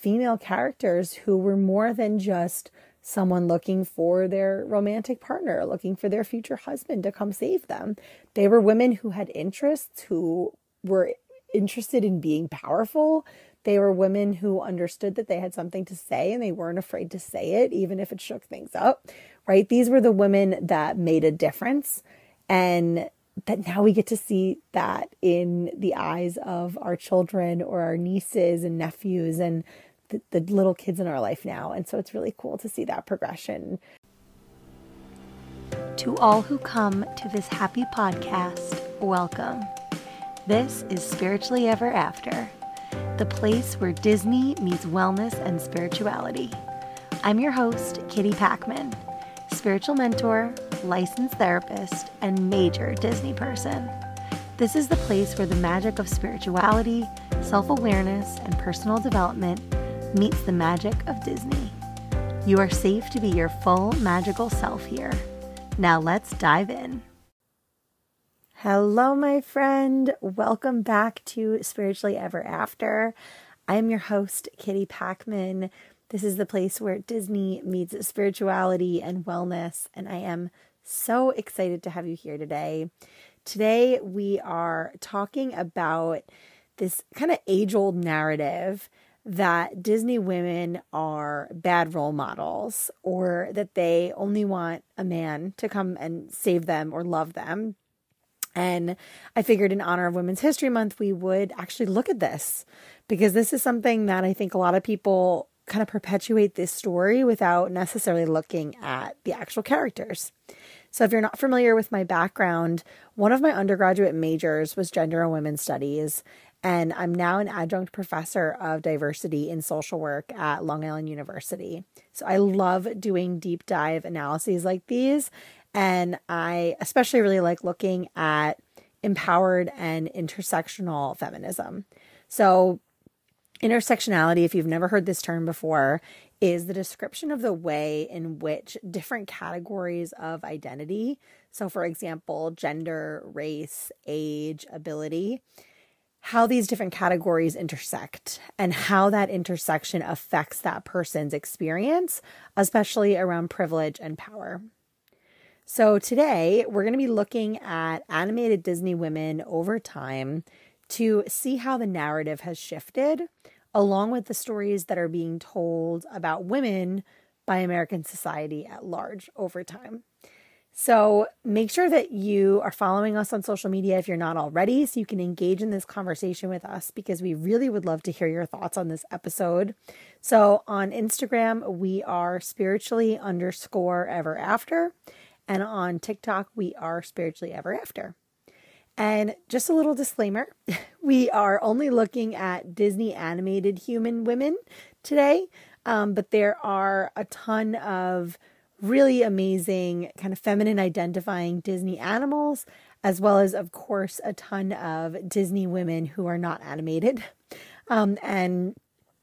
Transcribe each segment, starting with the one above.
female characters who were more than just someone looking for their romantic partner, looking for their future husband to come save them. They were women who had interests, who were interested in being powerful. They were women who understood that they had something to say and they weren't afraid to say it, even if it shook things up, right? These were the women that made a difference. And that now we get to see that in the eyes of our children or our nieces and nephews and the, the little kids in our life now. And so it's really cool to see that progression. To all who come to this happy podcast, welcome. This is Spiritually Ever After, the place where Disney meets wellness and spirituality. I'm your host, Kitty Packman, spiritual mentor, licensed therapist, and major Disney person. This is the place where the magic of spirituality, self awareness, and personal development meets the magic of Disney. You are safe to be your full magical self here. Now let's dive in. Hello, my friend. Welcome back to Spiritually Ever After. I'm your host, Kitty Packman. This is the place where Disney meets spirituality and wellness, and I am so excited to have you here today. Today, we are talking about this kind of age old narrative that Disney women are bad role models or that they only want a man to come and save them or love them and I figured, in honor of Women's History Month, we would actually look at this because this is something that I think a lot of people kind of perpetuate this story without necessarily looking at the actual characters. So, if you're not familiar with my background, one of my undergraduate majors was gender and women's studies, and I'm now an adjunct professor of diversity in social work at Long Island University. So, I love doing deep dive analyses like these and I especially really like looking at empowered and intersectional feminism. So, intersectionality, if you've never heard this term before, is the description of the way in which different categories of identity, so for example, gender, race, age, ability, how these different categories intersect and how that intersection affects that person's experience, especially around privilege and power. So today we're going to be looking at animated Disney women over time to see how the narrative has shifted, along with the stories that are being told about women by American society at large over time. So make sure that you are following us on social media if you're not already, so you can engage in this conversation with us because we really would love to hear your thoughts on this episode. So on Instagram, we are spiritually underscore ever after. And on TikTok, we are spiritually ever after. And just a little disclaimer we are only looking at Disney animated human women today, um, but there are a ton of really amazing, kind of feminine identifying Disney animals, as well as, of course, a ton of Disney women who are not animated. Um, and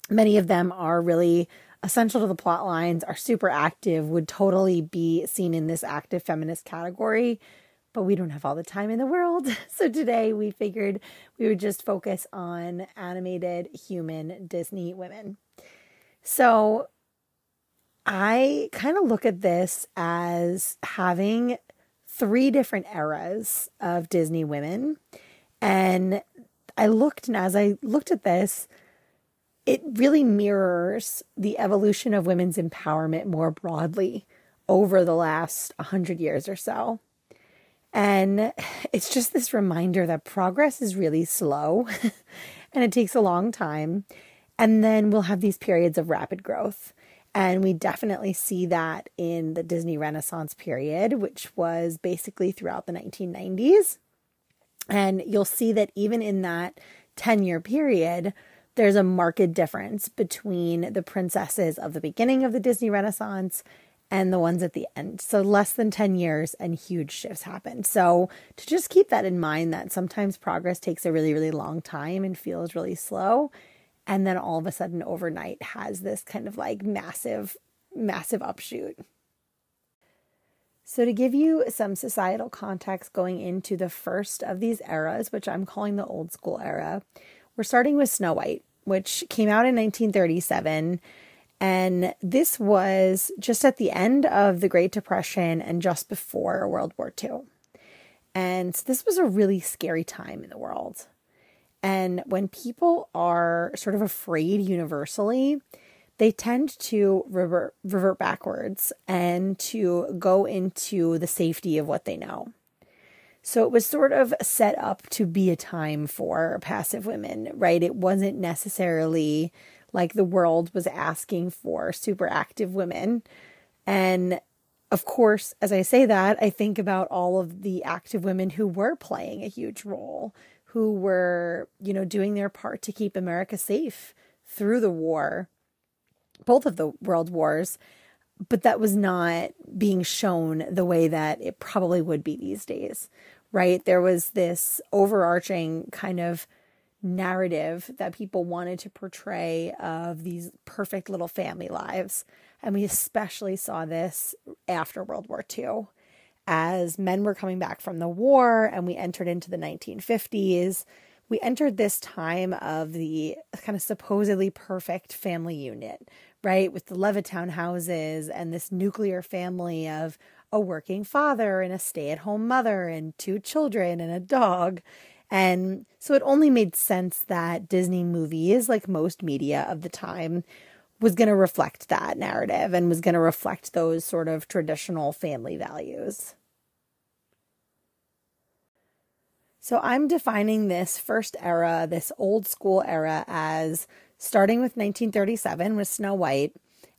many of them are really essential to the plot lines, are super active, would totally be seen in this active feminist category. But we don't have all the time in the world. So today we figured we would just focus on animated human Disney women. So I kind of look at this as having three different eras of Disney women. And I looked, and as I looked at this, it really mirrors the evolution of women's empowerment more broadly over the last 100 years or so. And it's just this reminder that progress is really slow and it takes a long time. And then we'll have these periods of rapid growth. And we definitely see that in the Disney Renaissance period, which was basically throughout the 1990s. And you'll see that even in that 10 year period, there's a marked difference between the princesses of the beginning of the Disney Renaissance and the ones at the end. So less than 10 years and huge shifts happen. So to just keep that in mind that sometimes progress takes a really, really long time and feels really slow. And then all of a sudden overnight has this kind of like massive, massive upshoot. So, to give you some societal context going into the first of these eras, which I'm calling the old school era, we're starting with Snow White. which came out in 1937. And this was just at the end of the Great Depression and just before World War II. And this was a really scary time in the world. And when people are sort of afraid universally, they tend to revert, revert backwards and to go into the safety of what they know. So it was sort of set up to be a time for passive women, right? It wasn't necessarily like the world was asking for super active women. And of course, as I say that, I think about all of the active women who were playing a huge role, who were, you know, doing their part to keep America safe through the war, both of the world wars. But that was not being shown the way that it probably would be these days, right? There was this overarching kind of narrative that people wanted to portray of these perfect little family lives. And we especially saw this after World War II as men were coming back from the war and we entered into the 1950s. We entered this time of the kind of supposedly perfect family unit, right? With the Levittown houses and this nuclear family of a working father and a stay at home mother and two children and a dog. And so it only made sense that Disney movies, like most media of the time, was going to reflect that narrative and was going to reflect those sort of traditional family values. So I'm defining this first era, this old school era, as starting with 1937 with Snow White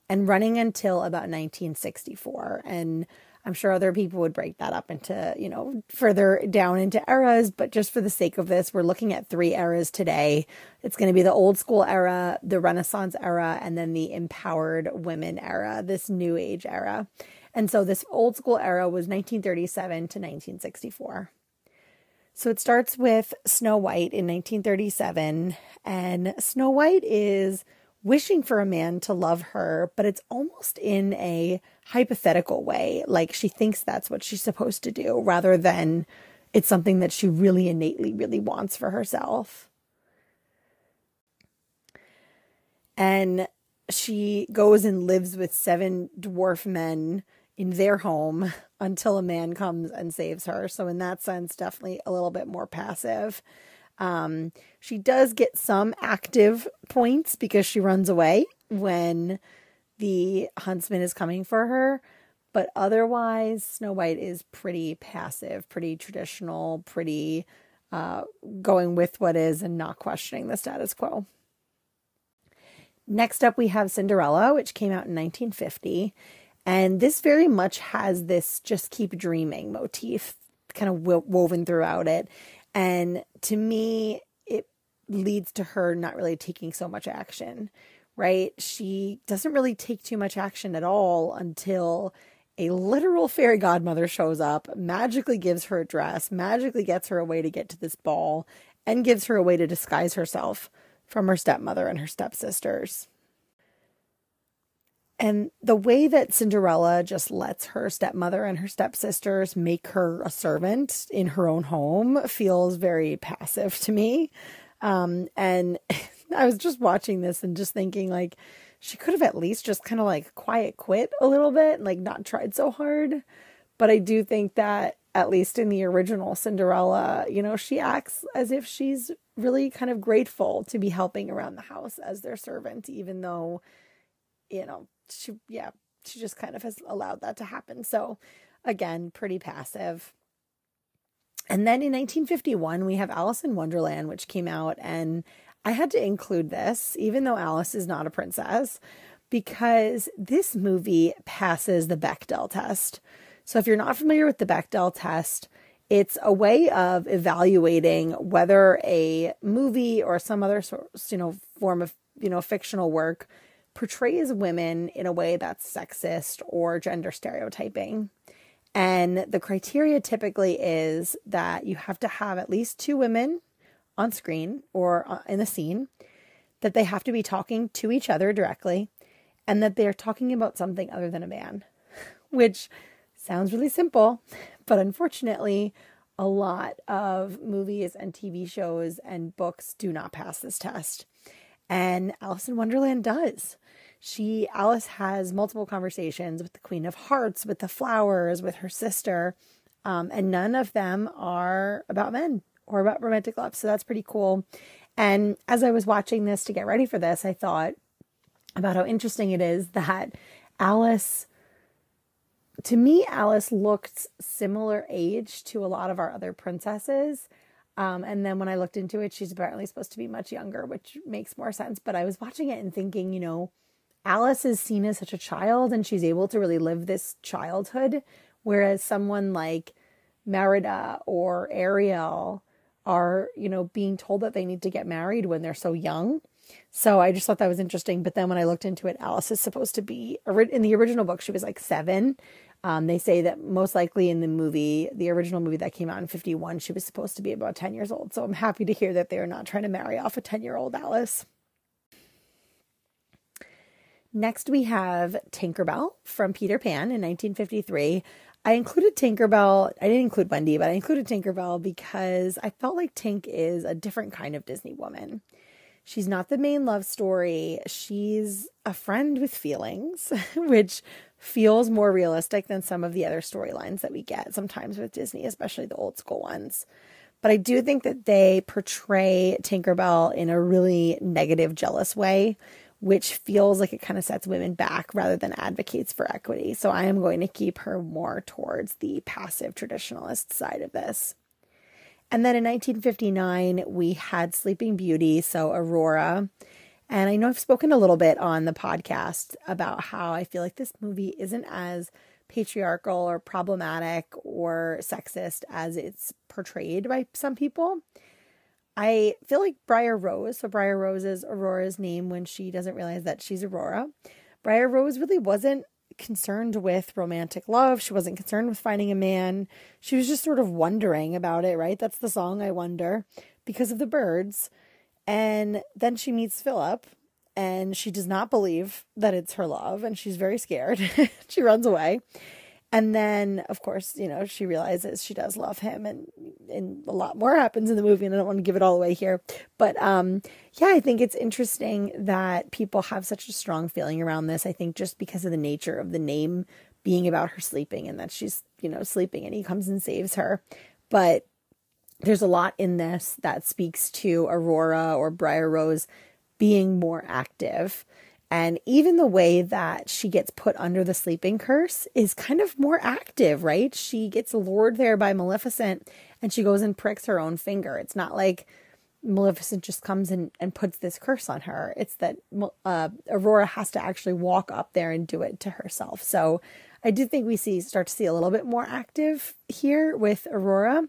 and running until about 1964. And I'm sure other people would break that up into, you know, further down into eras, but just for the sake of this, we're looking at three eras today. It's going to be the old school era, the Renaissance era, and then the empowered women era, this new age era. And so this old school era was 1937 to 1964. So it starts with Snow White in 1937, and Snow White is wishing for a man to love her, but it's almost in a hypothetical way. Like she thinks that's what she's supposed to do rather than it's something that she really innately really wants for herself. And she goes and lives with seven dwarf men in their home until a man comes and saves her. So, in that sense, definitely a little bit more passive. Um, she does get some active points because she runs away when the huntsman is coming for her. But otherwise, Snow White is pretty passive, pretty traditional, pretty uh, going with what is and not questioning the status quo. Next up, we have Cinderella, which came out in 1950. And this very much has this just keep dreaming motif kind of woven throughout it. And to me, it leads to her not really taking so much action, right? She doesn't really take too much action at all until a literal fairy godmother shows up, magically gives her a dress, magically gets her a way to get to this ball, and gives her a way to disguise herself from her stepmother and her stepsisters. And the way that Cinderella just lets her stepmother and her stepsisters make her a servant in her own home feels very passive to me. Um, and I was just watching this and just thinking, like, she could have at least just kind of like quiet quit a little bit and like not tried so hard. But I do think that, at least in the original Cinderella, you know, she acts as if she's really kind of grateful to be helping around the house as their servant, even though, you know, she yeah she just kind of has allowed that to happen. So again pretty passive. And then in 1951 we have alice in wonderland which came out and i had to include this even though alice is not a princess because this movie passes the bechdel test. So if you're not familiar with the bechdel test it's a way of evaluating whether a movie or some other sort, you know, form of, you know, fictional work portrays women in a way that's sexist or gender stereotyping. And the criteria typically is that you have to have at least two women on screen or uh, in the scene, that they have to be talking to each other directly, and that they're talking about something other than a man, which sounds really simple, but unfortunately, a lot of movies and TV shows and books do not pass this test. And Alice in Wonderland does. She, Alice has multiple conversations with the Queen of Hearts, with the flowers, with her sister, um, and none of them are about men or about romantic love. So that's pretty cool. And as I was watching this to get ready for this, I thought about how interesting it is that Alice, to me, Alice looked similar age to a lot of our other princesses. Um, and then when I looked into it, she's apparently supposed to be much younger, which makes more sense. But I was watching it and thinking, you know, Alice is seen as such a child and she's able to really live this childhood, whereas someone like Merida or Ariel are, you know, being told that they need to get married when they're so young. So I just thought that was interesting. But then when I looked into it, Alice is supposed to be in the original book, she was like seven. Um, they say that most likely in the movie, the original movie that came out in 51, she was supposed to be about 10 years old. So I'm happy to hear that they're not trying to marry off a 10 year old Alice. Next, we have Tinkerbell from Peter Pan in 1953. I included Tinkerbell. I didn't include Wendy, but I included Tinkerbell because I felt like Tink is a different kind of Disney woman. She's not the main love story. She's a friend with feelings, which feels more realistic than some of the other storylines that we get sometimes with Disney, especially the old school ones. But I do think that they portray Tinkerbell in a really negative, jealous way, which feels like it kind of sets women back rather than advocates for equity. So I am going to keep her more towards the passive traditionalist side of this. And then in 1959, we had Sleeping Beauty, so Aurora. And I know I've spoken a little bit on the podcast about how I feel like this movie isn't as patriarchal or problematic or sexist as it's portrayed by some people. I feel like Briar Rose, so Briar Rose is Aurora's name when she doesn't realize that she's Aurora. Briar Rose really wasn't concerned with romantic love. She wasn't concerned with finding a man. She was just sort of wondering about it, right? That's the song I wonder because of the birds. And then she meets Philip and she does not believe that it's her love and she's very scared. she runs away. And then, of course, you know, she realizes she does love him, and and a lot more happens in the movie, and I don't want to give it all away here. But um, yeah, I think it's interesting that people have such a strong feeling around this. I think just because of the nature of the name being about her sleeping, and that she's you know sleeping, and he comes and saves her. But there's a lot in this that speaks to Aurora or Briar Rose being more active and even the way that she gets put under the sleeping curse is kind of more active, right? She gets lured there by Maleficent and she goes and pricks her own finger. It's not like Maleficent just comes in and puts this curse on her. It's that uh, Aurora has to actually walk up there and do it to herself. So I do think we see start to see a little bit more active here with Aurora.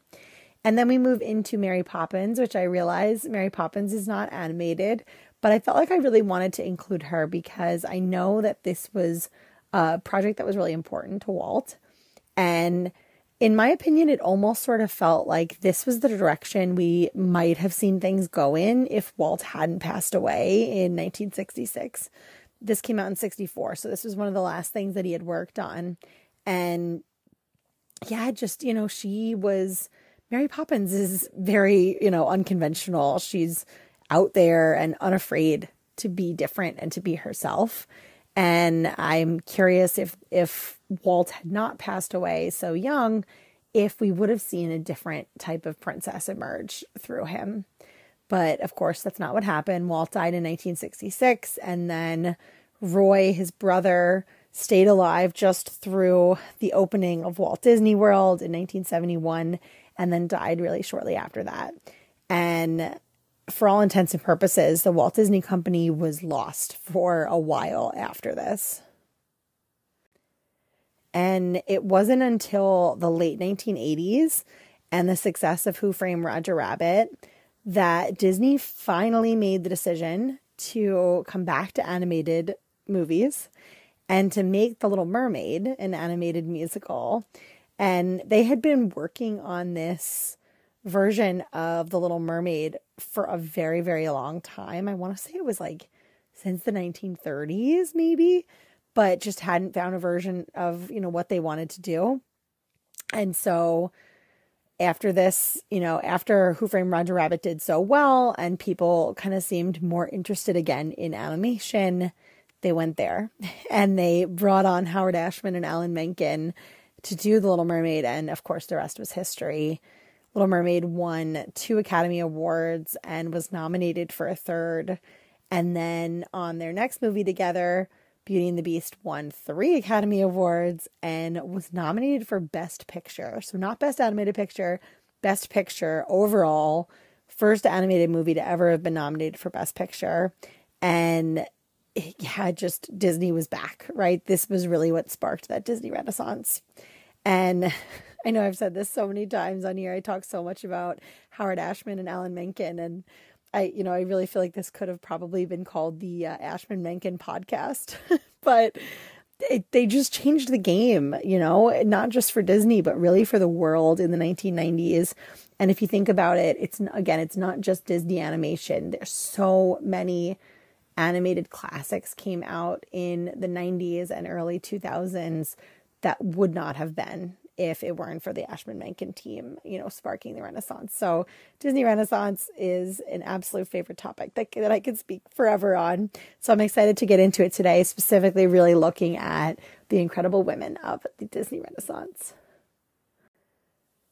And then we move into Mary Poppins, which I realize Mary Poppins is not animated, but I felt like I really wanted to include her because I know that this was a project that was really important to Walt. And in my opinion, it almost sort of felt like this was the direction we might have seen things go in if Walt hadn't passed away in 1966. This came out in 64. So this was one of the last things that he had worked on. And yeah, just, you know, she was Mary Poppins is very, you know, unconventional. She's out there and unafraid to be different and to be herself. And I'm curious if if Walt had not passed away so young, if we would have seen a different type of princess emerge through him. But of course, that's not what happened. Walt died in 1966, and then Roy, his brother, stayed alive just through the opening of Walt Disney World in 1971 and then died really shortly after that. And for all intents and purposes, the Walt Disney Company was lost for a while after this. And it wasn't until the late 1980s and the success of Who Framed Roger Rabbit that Disney finally made the decision to come back to animated movies and to make The Little Mermaid an animated musical. And they had been working on this version of The Little Mermaid for a very, very long time. I want to say it was like since the 1930s, maybe, but just hadn't found a version of, you know, what they wanted to do. And so after this, you know, after Who Framed Roger Rabbit did so well and people kind of seemed more interested again in animation, they went there and they brought on Howard Ashman and Alan Menken to do The Little Mermaid. And of course, the rest was history. Little Mermaid won two Academy Awards and was nominated for a third. And then on their next movie together, Beauty and the Beast won three Academy Awards and was nominated for Best Picture. So, not Best Animated Picture, Best Picture overall. First animated movie to ever have been nominated for Best Picture. And yeah, just Disney was back, right? This was really what sparked that Disney Renaissance. And I know I've said this so many times on here. I talk so much about Howard Ashman and Alan Menken, and I, you know, I really feel like this could have probably been called the uh, Ashman Menken podcast, but it, they just changed the game, you know, not just for Disney, but really for the world in the 1990s. And if you think about it, it's again, it's not just Disney animation. There's so many animated classics came out in the 90s and early 2000s that would not have been if it weren't for the Ashman Menken team, you know, sparking the Renaissance. So Disney Renaissance is an absolute favorite topic that, that I could speak forever on. So I'm excited to get into it today, specifically really looking at the incredible women of the Disney Renaissance.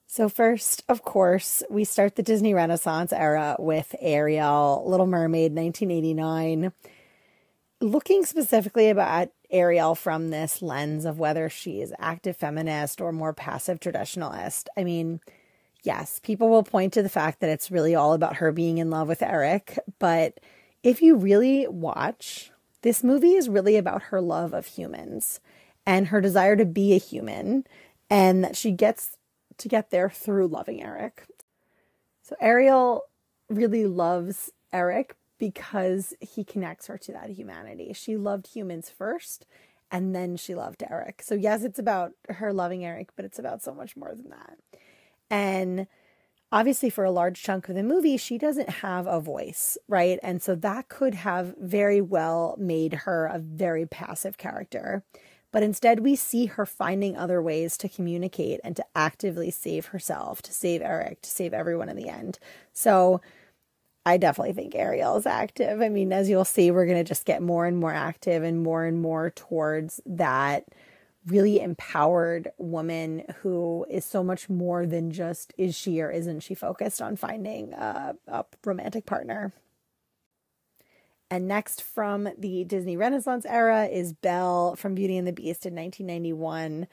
So, first, of course, we start the Disney Renaissance era with Ariel, Little Mermaid, 1989. Looking specifically about Ariel from this lens of whether she is active feminist or more passive traditionalist. I mean, yes, people will point to the fact that it's really all about her being in love with Eric, but if you really watch, this movie is really about her love of humans and her desire to be a human and that she gets to get there through loving Eric. So Ariel really loves Eric because he connects her to that humanity. She loved humans first and then she loved Eric. So, yes, it's about her loving Eric, but it's about so much more than that. And obviously, for a large chunk of the movie, she doesn't have a voice, right? And so that could have very well made her a very passive character. But instead, we see her finding other ways to communicate and to actively save herself, to save Eric, to save everyone in the end. So, I definitely think Ariel is active. I mean, as you'll see, we're going to just get more and more active and more and more towards that really empowered woman who is so much more than just is she or isn't she focused on finding a, a romantic partner. And next from the Disney Renaissance era is Belle from Beauty and the Beast in 1991.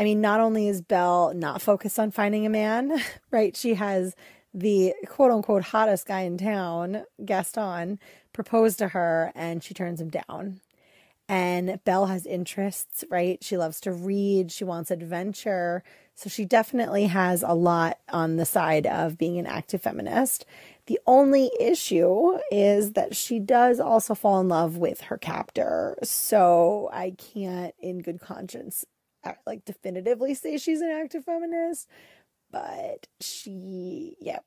I mean, not only is Belle not focused on finding a man, right? She has the quote unquote hottest guy in town, Gaston, proposed to her and she turns him down. And Belle has interests, right? She loves to read, she wants adventure. So she definitely has a lot on the side of being an active feminist. The only issue is that she does also fall in love with her captor. So I can't, in good conscience, uh, like definitively say she's an active feminist but she, yeah,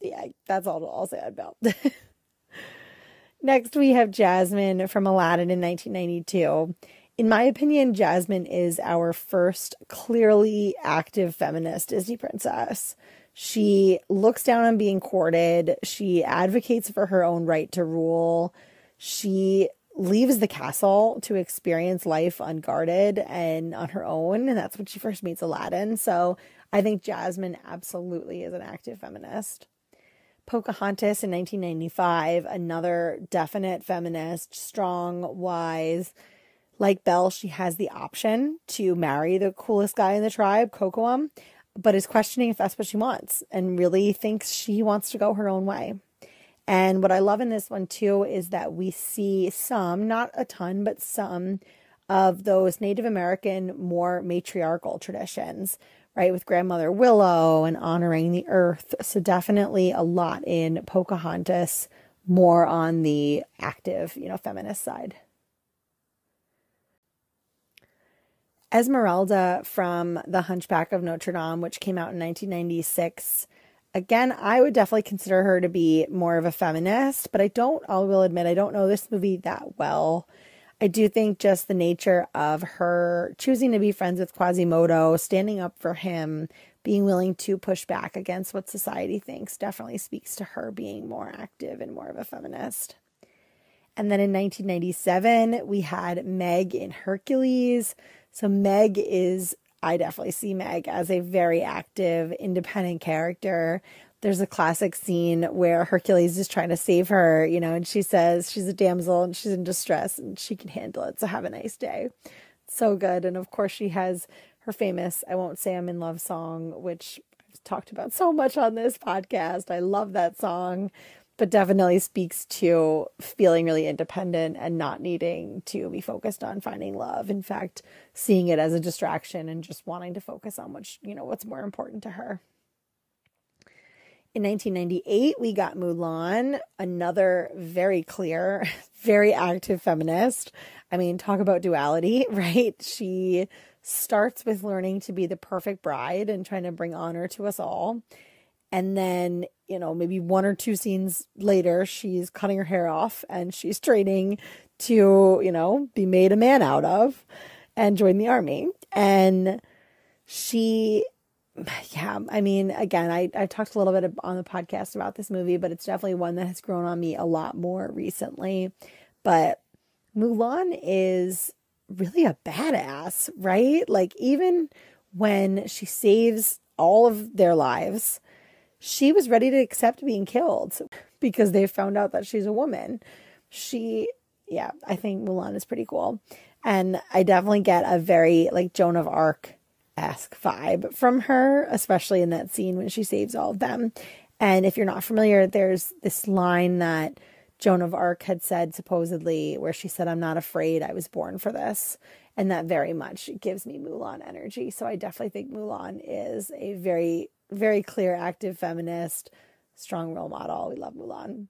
yeah, that's all I'll say about. Next, we have Jasmine from Aladdin in 1992. In my opinion, Jasmine is our first clearly active feminist Disney princess. She looks down on being courted. She advocates for her own right to rule. She leaves the castle to experience life unguarded and on her own. And that's when she first meets Aladdin. So I think Jasmine absolutely is an active feminist. Pocahontas in 1995, another definite feminist, strong, wise. Like Belle, she has the option to marry the coolest guy in the tribe, Kocoum, but is questioning if that's what she wants and really thinks she wants to go her own way. And what I love in this one too is that we see some, not a ton, but some of those Native American, more matriarchal traditions right, with grandmother Willow and honoring the earth. So definitely a lot in Pocahontas, more on the active, you know, feminist side. Esmeralda from The Hunchback of Notre Dame, which came out in 1996. Again, I would definitely consider her to be more of a feminist, but I don't, I will admit, I don't know this movie that well. I do think just the nature of her choosing to be friends with Quasimodo, standing up for him, being willing to push back against what society thinks definitely speaks to her being more active and more of a feminist. And then in 1997, we had Meg in Hercules. So Meg is, I definitely see Meg as a very active, independent character. There's a classic scene where Hercules is trying to save her, you know, and she says she's a damsel and she's in distress and she can handle it. So have a nice day. So good. And of course, she has her famous I Won't Say I'm in Love song, which I've talked about so much on this podcast. I love that song but definitely speaks to feeling really independent and not needing to be focused on finding love. In fact, seeing it as a distraction and just wanting to focus on which, you know, what's more important to her. In 1998, we got Mulan, another very clear, very active feminist. I mean, talk about duality, right? She starts with learning to be the perfect bride and trying to bring honor to us all. And then you know, maybe one or two scenes later, she's cutting her hair off and she's training to, you know, be made a man out of and join the army. And she, yeah, I mean, again, I, I talked a little bit on the podcast about this movie, but it's definitely one that has grown on me a lot more recently. But Mulan is really a badass, right? Like, even when she saves all of their lives, she was ready to accept being killed because they found out that she's a woman. She, yeah, I think Mulan is pretty cool. And I definitely get a very like Joan of Arc esque vibe from her, especially in that scene when she saves all of them. And if you're not familiar, there's this line that Joan of Arc had said supposedly, where she said, I'm not afraid, I was born for this. And that very much gives me Mulan energy. So I definitely think Mulan is a very very clear, active feminist, strong role model. We love Mulan.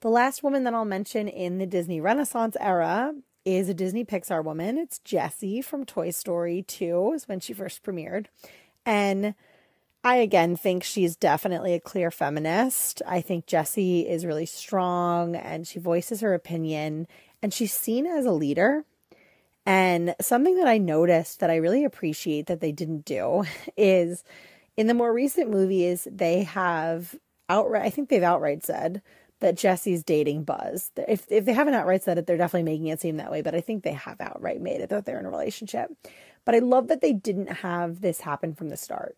The last woman that I'll mention in the Disney Renaissance era is a Disney Pixar woman. It's Jessie from Toy Story 2, is when she first premiered. And I again think she's definitely a clear feminist. I think Jessie is really strong and she voices her opinion and she's seen as a leader. And something that I noticed that I really appreciate that they didn't do is in the more recent movies, they have outright, I think they've outright said that Jessie's dating Buzz. If, if they haven't outright said it, they're definitely making it seem that way, but I think they have outright made it that they're in a relationship. But I love that they didn't have this happen from the start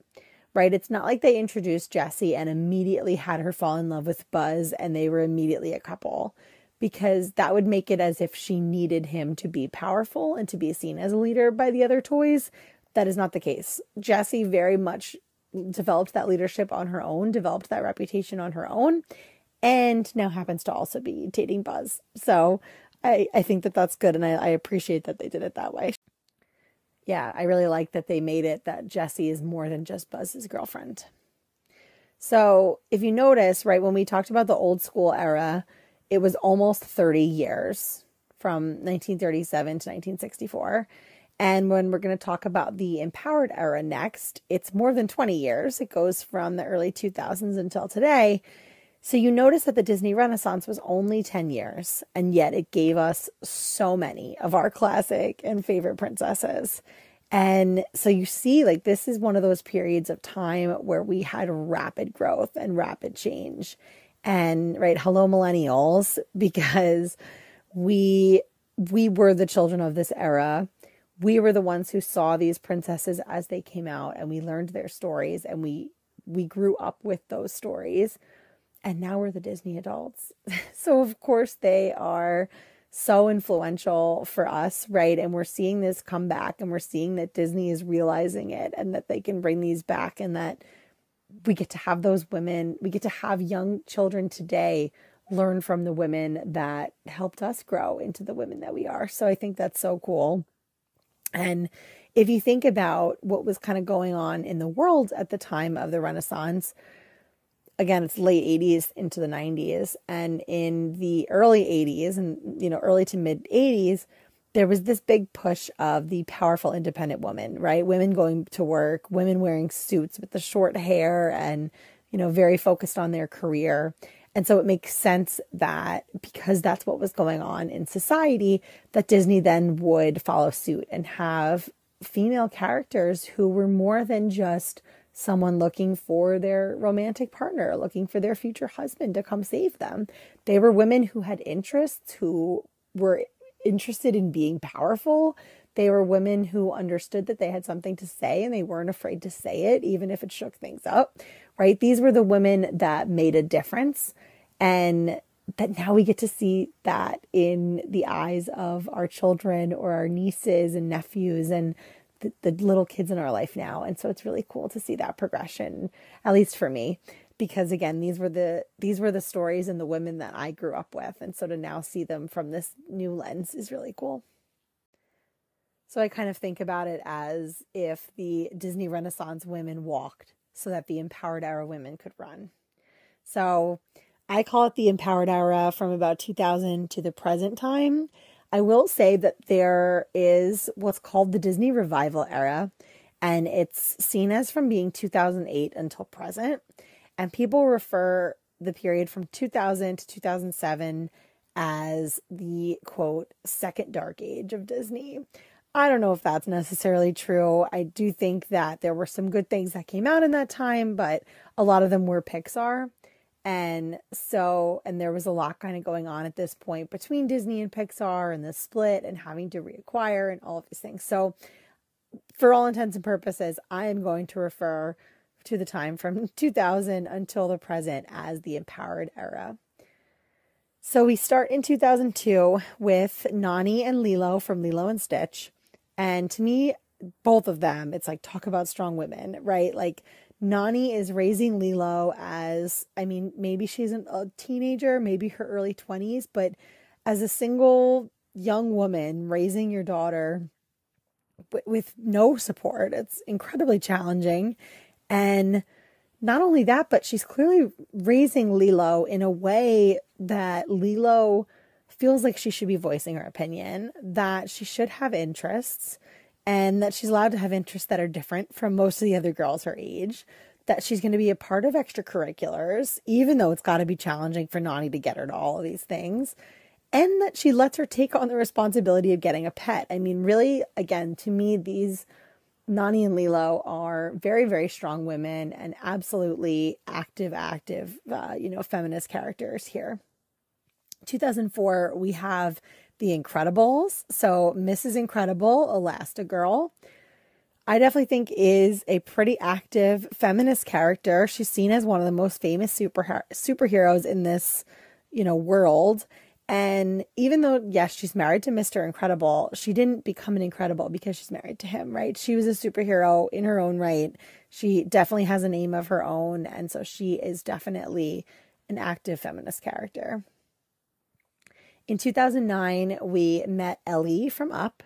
right? It's not like they introduced Jessie and immediately had her fall in love with Buzz and they were immediately a couple because that would make it as if she needed him to be powerful and to be seen as a leader by the other toys. That is not the case. Jessie very much developed that leadership on her own, developed that reputation on her own, and now happens to also be dating Buzz. So I, I think that that's good, and I, I appreciate that they did it that way. Yeah, I really like that they made it that Jessie is more than just Buzz's girlfriend. So if you notice, right, when we talked about the old school era, it was almost 30 years from 1937 to 1964. And when we're going to talk about the empowered era next, it's more than 20 years. It goes from the early 2000s until today. So you notice that the Disney Renaissance was only 10 years, and yet it gave us so many of our classic and favorite princesses. And so you see, like, this is one of those periods of time where we had rapid growth and rapid change. And right hello millennials because we we were the children of this era. We were the ones who saw these princesses as they came out and we learned their stories and we we grew up with those stories and now we're the disney adults so of course they are so influential for us right and we're seeing this come back and we're seeing that disney is realizing it and that they can bring these back and that we get to have those women, we get to have young children today learn from the women that helped us grow into the women that we are. So I think that's so cool. And if you think about what was kind of going on in the world at the time of the Renaissance, again, it's late 80s into the 90s. And in the early 80s and, you know, early to mid 80s, there was this big push of the powerful independent woman, right? Women going to work, women wearing suits with the short hair and, you know, very focused on their career. And so it makes sense that because that's what was going on in society, that Disney then would follow suit and have female characters who were more than just someone looking for their romantic partner, looking for their future husband to come save them. They were women who had interests, who were interested in being powerful. They were women who understood that they had something to say and they weren't afraid to say it, even if it shook things up, right? These were the women that made a difference. And that now we get to see that in the eyes of our children or our nieces and nephews and the, the little kids in our life now. And so it's really cool to see that progression, at least for me because again these were the these were the stories and the women that I grew up with and so to now see them from this new lens is really cool. So I kind of think about it as if the Disney Renaissance women walked so that the empowered era women could run. So I call it the empowered era from about 2000 to the present time. I will say that there is what's called the Disney revival era, and it's seen as from being 2008 until present. And people refer the period from 2000 to 2007 as the quote, second dark age of Disney. I don't know if that's necessarily true. I do think that there were some good things that came out in that time, but a lot of them were Pixar. And so, and there was a lot kind of going on at this point between Disney and Pixar and the split and having to reacquire and all of these things. So, for all intents and purposes, I am going to refer to the time from 2000 until the present as the empowered era. So, we start in 2002 with Nani and Lilo from Lilo and Stitch. And to me, both of them, it's like talk about strong women, right? Like Nani is raising Lilo as, I mean, maybe she's a teenager, maybe her early 20s, but as a single young woman raising your daughter with no support, it's incredibly challenging. And not only that, but she's clearly raising Lilo in a way that Lilo feels like she should be voicing her opinion, that she should have interests, and that she's allowed to have interests that are different from most of the other girls her age. That she's going to be a part of extracurriculars, even though it's got to be challenging for Nani to get her to all of these things. And that she lets her take on the responsibility of getting a pet. I mean, really, again, to me, these Nani and Lilo are very, very strong women and absolutely active, active, uh, you know, feminist characters here. 2004, we have the Incredibles. So, Mrs. Incredible, Elastigirl, I definitely think is a pretty active feminist character. She's seen as one of the most famous super superheroes in this, you know, world. And even though, yes, she's married to Mr. Incredible, she didn't become an Incredible because she's married to him, right? She was a superhero in her own right. She definitely has a name of her own. And so she is definitely an active feminist character. In 2009, we met Ellie from Up.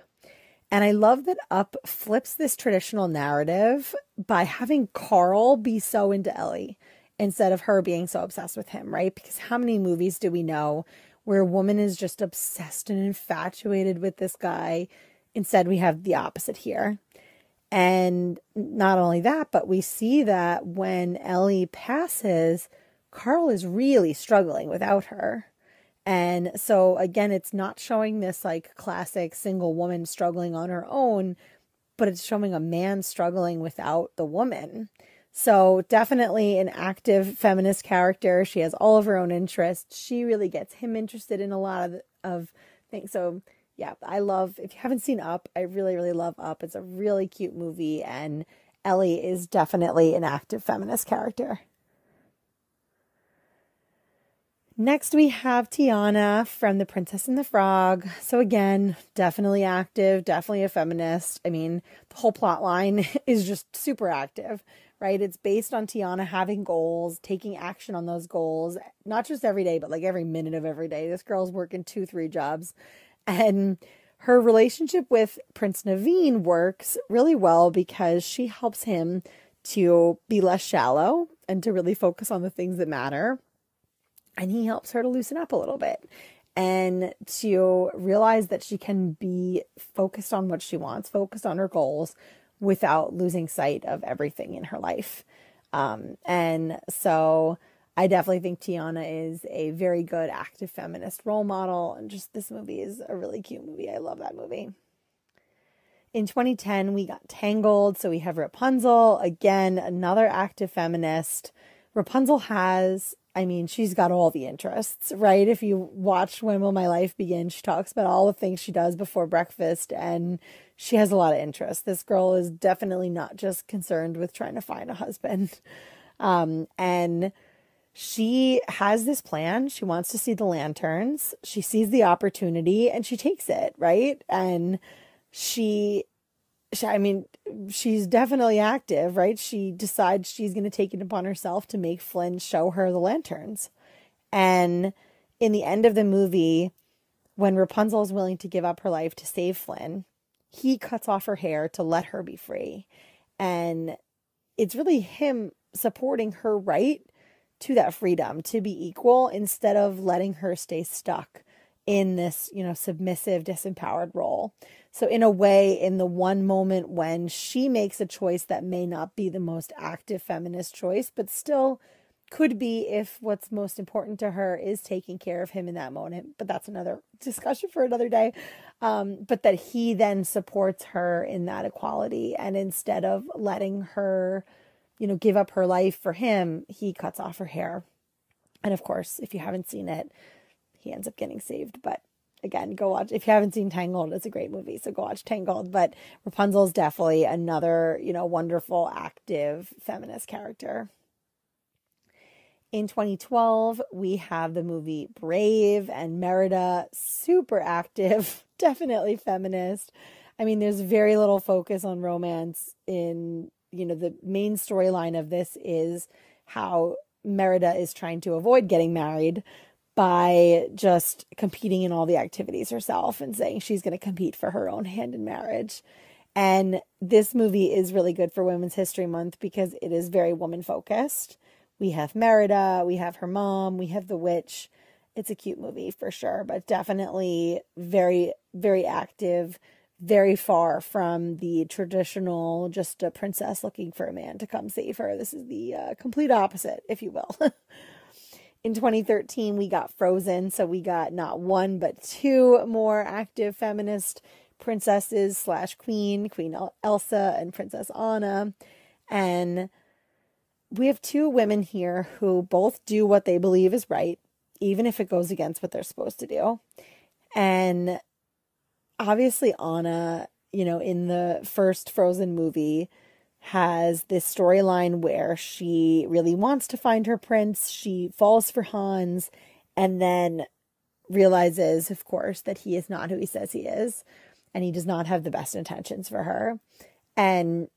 And I love that Up flips this traditional narrative by having Carl be so into Ellie instead of her being so obsessed with him, right? Because how many movies do we know where a woman is just obsessed and infatuated with this guy? Instead, we have the opposite here. And not only that, but we see that when Ellie passes, Carl is really struggling without her. And so again, it's not showing this like classic single woman struggling on her own, but it's showing a man struggling without the woman. So definitely an active feminist character. She has all of her own interests. She really gets him interested in a lot of, of things. So yeah, I love, if you haven't seen Up, I really, really love Up. It's a really cute movie and Ellie is definitely an active feminist character. Next, we have Tiana from The Princess and the Frog. So, again, definitely active, definitely a feminist. I mean, the whole plot line is just super active, right? It's based on Tiana having goals, taking action on those goals, not just every day, but like every minute of every day. This girl's working two, three jobs. And her relationship with Prince Naveen works really well because she helps him to be less shallow and to really focus on the things that matter and he helps her to loosen up a little bit and to realize that she can be focused on what she wants, focused on her goals without losing sight of everything in her life. Um, and so I definitely think Tiana is a very good active feminist role model. And just this movie is a really cute movie. I love that movie. In 2010, we got Tangled. So we have Rapunzel, again, another active feminist. Rapunzel has, I mean, she's got all the interests, right? If you watch When Will My Life Begin, she talks about all the things she does before breakfast and she has a lot of interest. This girl is definitely not just concerned with trying to find a husband. Um, and she has this plan. She wants to see the lanterns. She sees the opportunity and she takes it, right? And she, she I mean, she's definitely active, right? She decides she's going to take it upon herself to make Flynn show her the lanterns. And in the end of the movie, when Rapunzel is willing to give up her life to save Flynn, he cuts off her hair to let her be free. And it's really him supporting her right to that freedom to be equal instead of letting her stay stuck in this, you know, submissive, disempowered role. So, in a way, in the one moment when she makes a choice that may not be the most active feminist choice, but still could be if what's most important to her is taking care of him in that moment. But that's another discussion for another day. Um, but that he then supports her in that equality. And instead of letting her, you know, give up her life for him, he cuts off her hair. And of course, if you haven't seen it, he ends up getting saved. But again, go watch. If you haven't seen Tangled, it's a great movie. So go watch Tangled. But Rapunzel is definitely another, you know, wonderful, active feminist character. In 2012, we have the movie Brave and Merida, super active, definitely feminist. I mean, there's very little focus on romance in, you know, the main storyline of this is how Merida is trying to avoid getting married by just competing in all the activities herself and saying she's going to compete for her own hand in marriage. And this movie is really good for Women's History Month because it is very woman focused. We have Merida, we have her mom, we have the witch. It's a cute movie for sure, but definitely very, very active, very far from the traditional just a princess looking for a man to come save her. This is the uh, complete opposite, if you will. In 2013, we got Frozen, so we got not one but two more active feminist princesses slash queen, Queen Elsa and Princess Anna, and we have two women here who both do what they believe is right, even if it goes against what they're supposed to do. And obviously, Anna, you know, in the first Frozen movie, has this storyline where she really wants to find her prince. She falls for Hans and then realizes, of course, that he is not who he says he is and he does not have the best intentions for her. And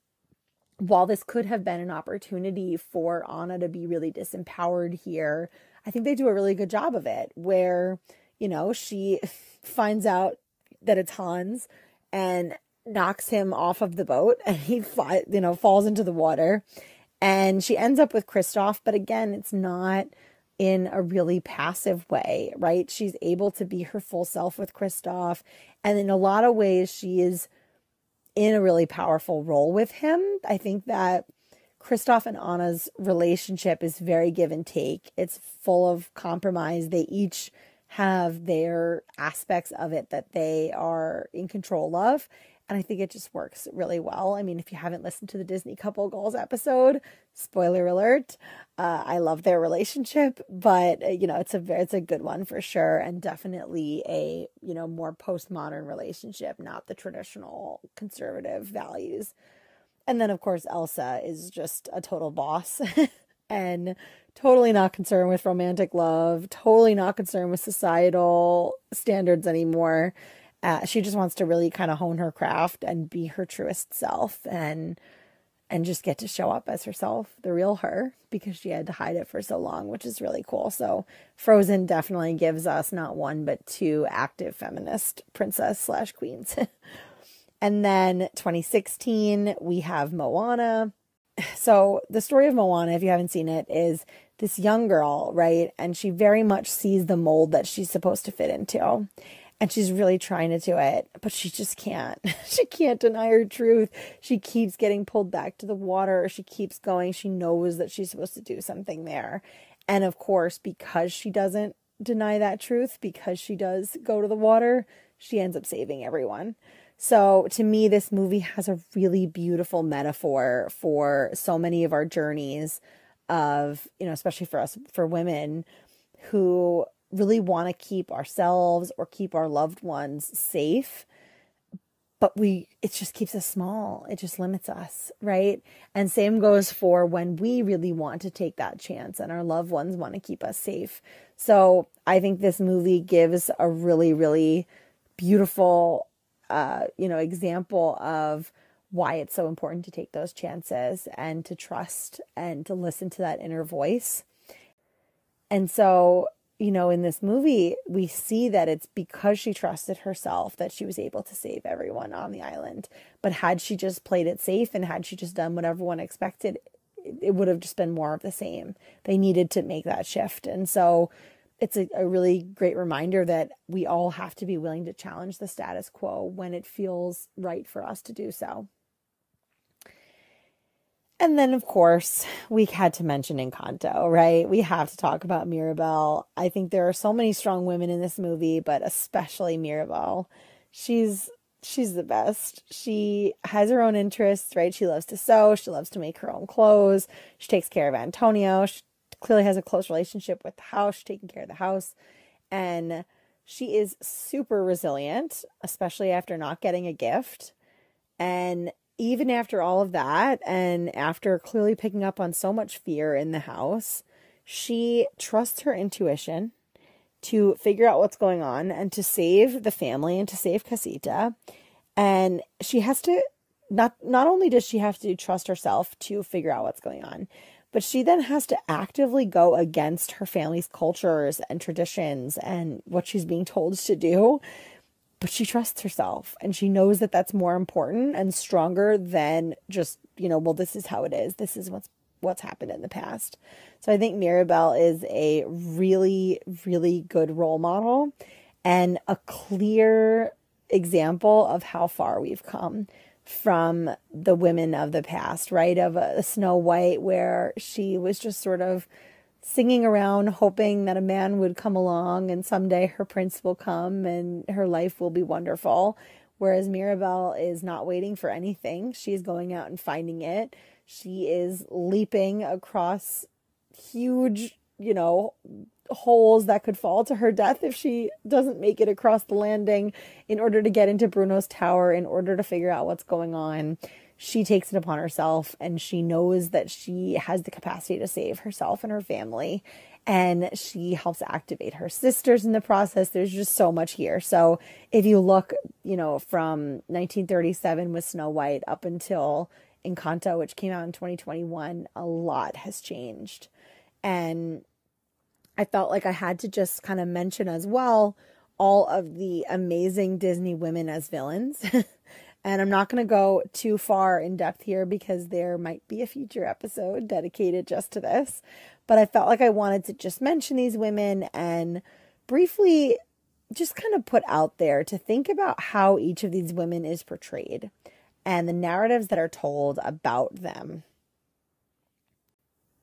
while this could have been an opportunity for Anna to be really disempowered here, I think they do a really good job of it where, you know, she finds out that it's Hans and knocks him off of the boat and he fly, you know, falls into the water and she ends up with Kristoff, but again, it's not in a really passive way, right? She's able to be her full self with Kristoff and in a lot of ways she is in a really powerful role with him. I think that Kristoff and Anna's relationship is very give and take. It's full of compromise. They each have their aspects of it that they are in control of. And I think it just works really well. I mean, if you haven't listened to the Disney Couple Goals episode, spoiler alert, uh, I love their relationship, but uh, you know, it's a it's a good one for sure, and definitely a you know more postmodern relationship, not the traditional conservative values. And then, of course, Elsa is just a total boss and totally not concerned with romantic love, totally not concerned with societal standards anymore uh, she just wants to really kind of hone her craft and be her truest self and and just get to show up as herself, the real her, because she had to hide it for so long, which is really cool. So Frozen definitely gives us not one but two active feminist princess slash queens. and then 2016 we have Moana. So the story of Moana, if you haven't seen it, is this young girl, right? And she very much sees the mold that she's supposed to fit into and she's really trying to do it, but she just can't. she can't deny her truth. She keeps getting pulled back to the water. She keeps going. She knows that she's supposed to do something there. And of course, because she doesn't deny that truth, because she does go to the water, she ends up saving everyone. So to me, this movie has a really beautiful metaphor for so many of our journeys of, you know, especially for us, for women who really want to keep ourselves or keep our loved ones safe but we it just keeps us small. It just limits us right? And same goes for when we really want to take that chance and our loved ones want to keep us safe. So i think this movie gives a really really beautiful uh you know example of why it's so important to take those chances and to trust and to listen to that inner voice. And so you know, in this movie, we see that it's because she trusted herself that she was able to save everyone on the island. But had she just played it safe and had she just done what everyone expected, it would have just been more of the same. They needed to make that shift. And so it's a, a really great reminder that we all have to be willing to challenge the status quo when it feels right for us to do so. And then, of course, we had to mention Encanto, right? We have to talk about Mirabel. I think there are so many strong women in this movie, but especially Mirabel. She's she's the best. She has her own interests, right? She loves to sew. She loves to make her own clothes. She takes care of Antonio. She clearly has a close relationship with the house. She's taking care of the house, and she is super resilient, especially after not getting a gift. And even after all of that, and after clearly picking up on so much fear in the house, she trusts her intuition to figure out what's going on and to save the family and to save Casita. And she has to not not only does she have to trust herself to figure out what's going on, but she then has to actively go against her family's cultures and traditions and what she's being told to do but she trusts herself and she knows that that's more important and stronger than just you know well this is how it is. This is what's what's happened in the past. So i think Mirabel is a really really good role model and a clear example of how far we've come from the women of the past right? Of a snow white where she was just sort of singing around hoping that a man would come along and someday her prince will come and her life will be wonderful. Whereas Mirabel is not waiting for anything. She's going out and finding it. She is leaping across huge, you know, holes that could fall to her death if she doesn't make it across the landing in order to get into Bruno's tower, in order to figure out what's going on she takes it upon herself and she knows that she has the capacity to save herself and her family. And she helps activate her sisters in the process. There's just so much here. So if you look you know from 1937 with snow white up until encanto which came out in 2021 a lot has changed. And i felt like i had to just kind of mention as well all of the amazing disney women as villains And I'm not going to go too far in depth here because there might be a future episode dedicated just to this. But I felt like I wanted to just mention these women and briefly just kind of put out there to think about how each of these women is portrayed and the narratives that are told about them.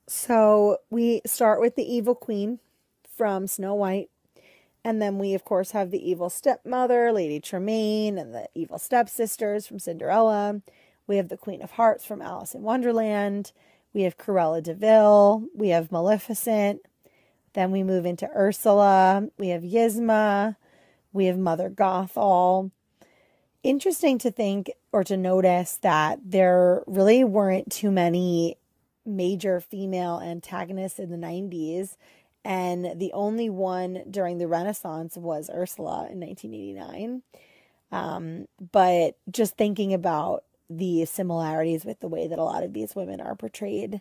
So we start with the evil queen from Snow White. And then we, of course, have the evil stepmother, Lady Tremaine, and the evil stepsisters from Cinderella. We have the Queen of Hearts from Alice in Wonderland. We have Cruella de Vil. We have Maleficent. Then we move into Ursula. We have Yzma. We have Mother Gothel. Interesting to think or to notice that there really weren't too many major female antagonists in the 90s and the only one during the Renaissance was Ursula in 1989. Um, but just thinking about the similarities with the way that a lot of these women are portrayed.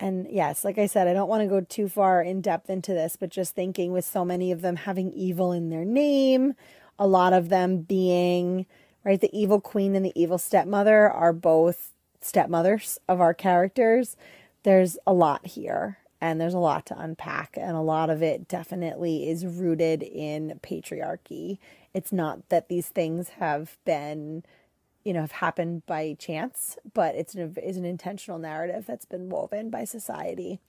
And yes, like I said, I don't want to go too far in depth into this, but just thinking with so many of them having evil in their name, a lot of them being, right, the evil queen and the evil stepmother are both stepmothers of our characters. There's a lot here and there's a lot to unpack and a lot of it definitely is rooted in patriarchy. It's not that these things have been you know have happened by chance but it's an, is an intentional narrative that's been woven by society.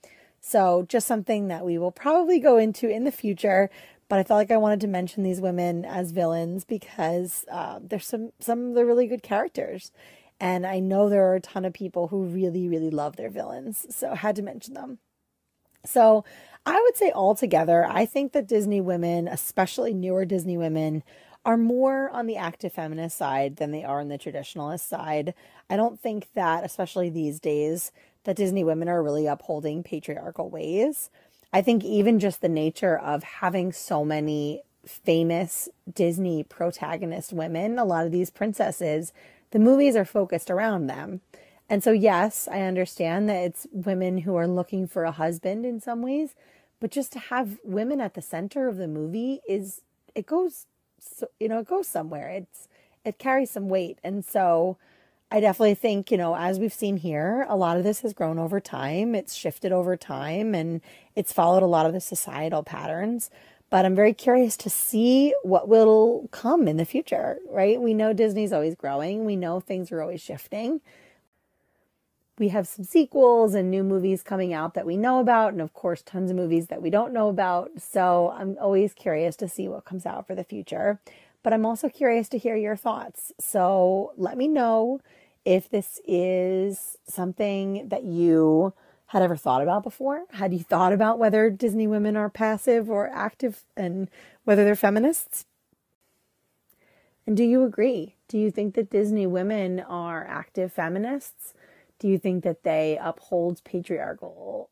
So just something that we will probably go into in the future but I felt like I wanted to mention these women as villains because uh, there's some some of the really good characters, and I know there are a ton of people who really really love their villains, so I had to mention them. So I would say altogether, I think that Disney women, especially newer Disney women, are more on the active feminist side than they are on the traditionalist side. I don't think that, especially these days, that Disney women are really upholding patriarchal ways. I think even just the nature of having so many famous Disney protagonist women, a lot of these princesses, the movies are focused around them. And so, yes, I understand that it's women who are looking for a husband in some ways, but just to have women at the center of the movie is, it goes, so, you know, it goes somewhere. It's, it carries some weight. And so, I definitely think, you know, as we've seen here, a lot of this has grown over time. It's shifted over time and it's followed a lot of the societal patterns. But I'm very curious to see what will come in the future, right? We know Disney's always growing, we know things are always shifting. We have some sequels and new movies coming out that we know about, and of course, tons of movies that we don't know about. So I'm always curious to see what comes out for the future. But I'm also curious to hear your thoughts. So let me know if this is something that you had ever thought about before. Had you thought about whether Disney women are passive or active and whether they're feminists? And do you agree? Do you think that Disney women are active feminists? Do you think that they uphold patriarchal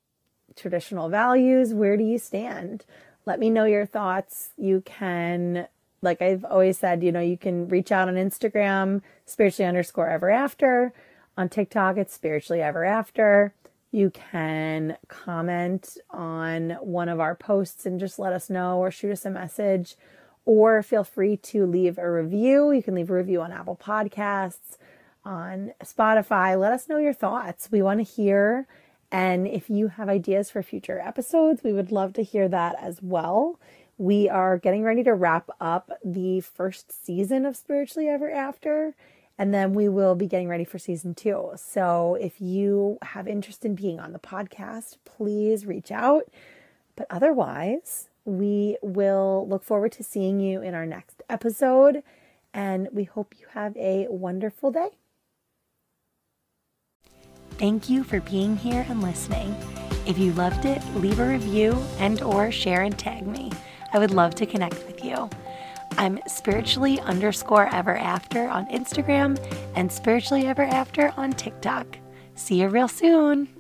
traditional values? Where do you stand? Let me know your thoughts. You can like I've always said, you know, you can reach out on Instagram, spiritually underscore ever after. On TikTok, it's spiritually ever after. You can comment on one of our posts and just let us know or shoot us a message. Or feel free to leave a review. You can leave a review on Apple Podcasts, on Spotify. Let us know your thoughts. We want to hear. And if you have ideas for future episodes, we would love to hear that as well we are getting ready to wrap up the first season of Spiritually Ever After, and then we will be getting ready for season two. So if you have interest in being on the podcast, please reach out. But otherwise, we will look forward to seeing you in our next episode, and we hope you have a wonderful day. Thank you for being here and listening. If you loved it, leave a review and or share and tag me. I would love to connect with you. I'm spiritually underscore ever after on Instagram and spiritually ever after on TikTok. See you real soon.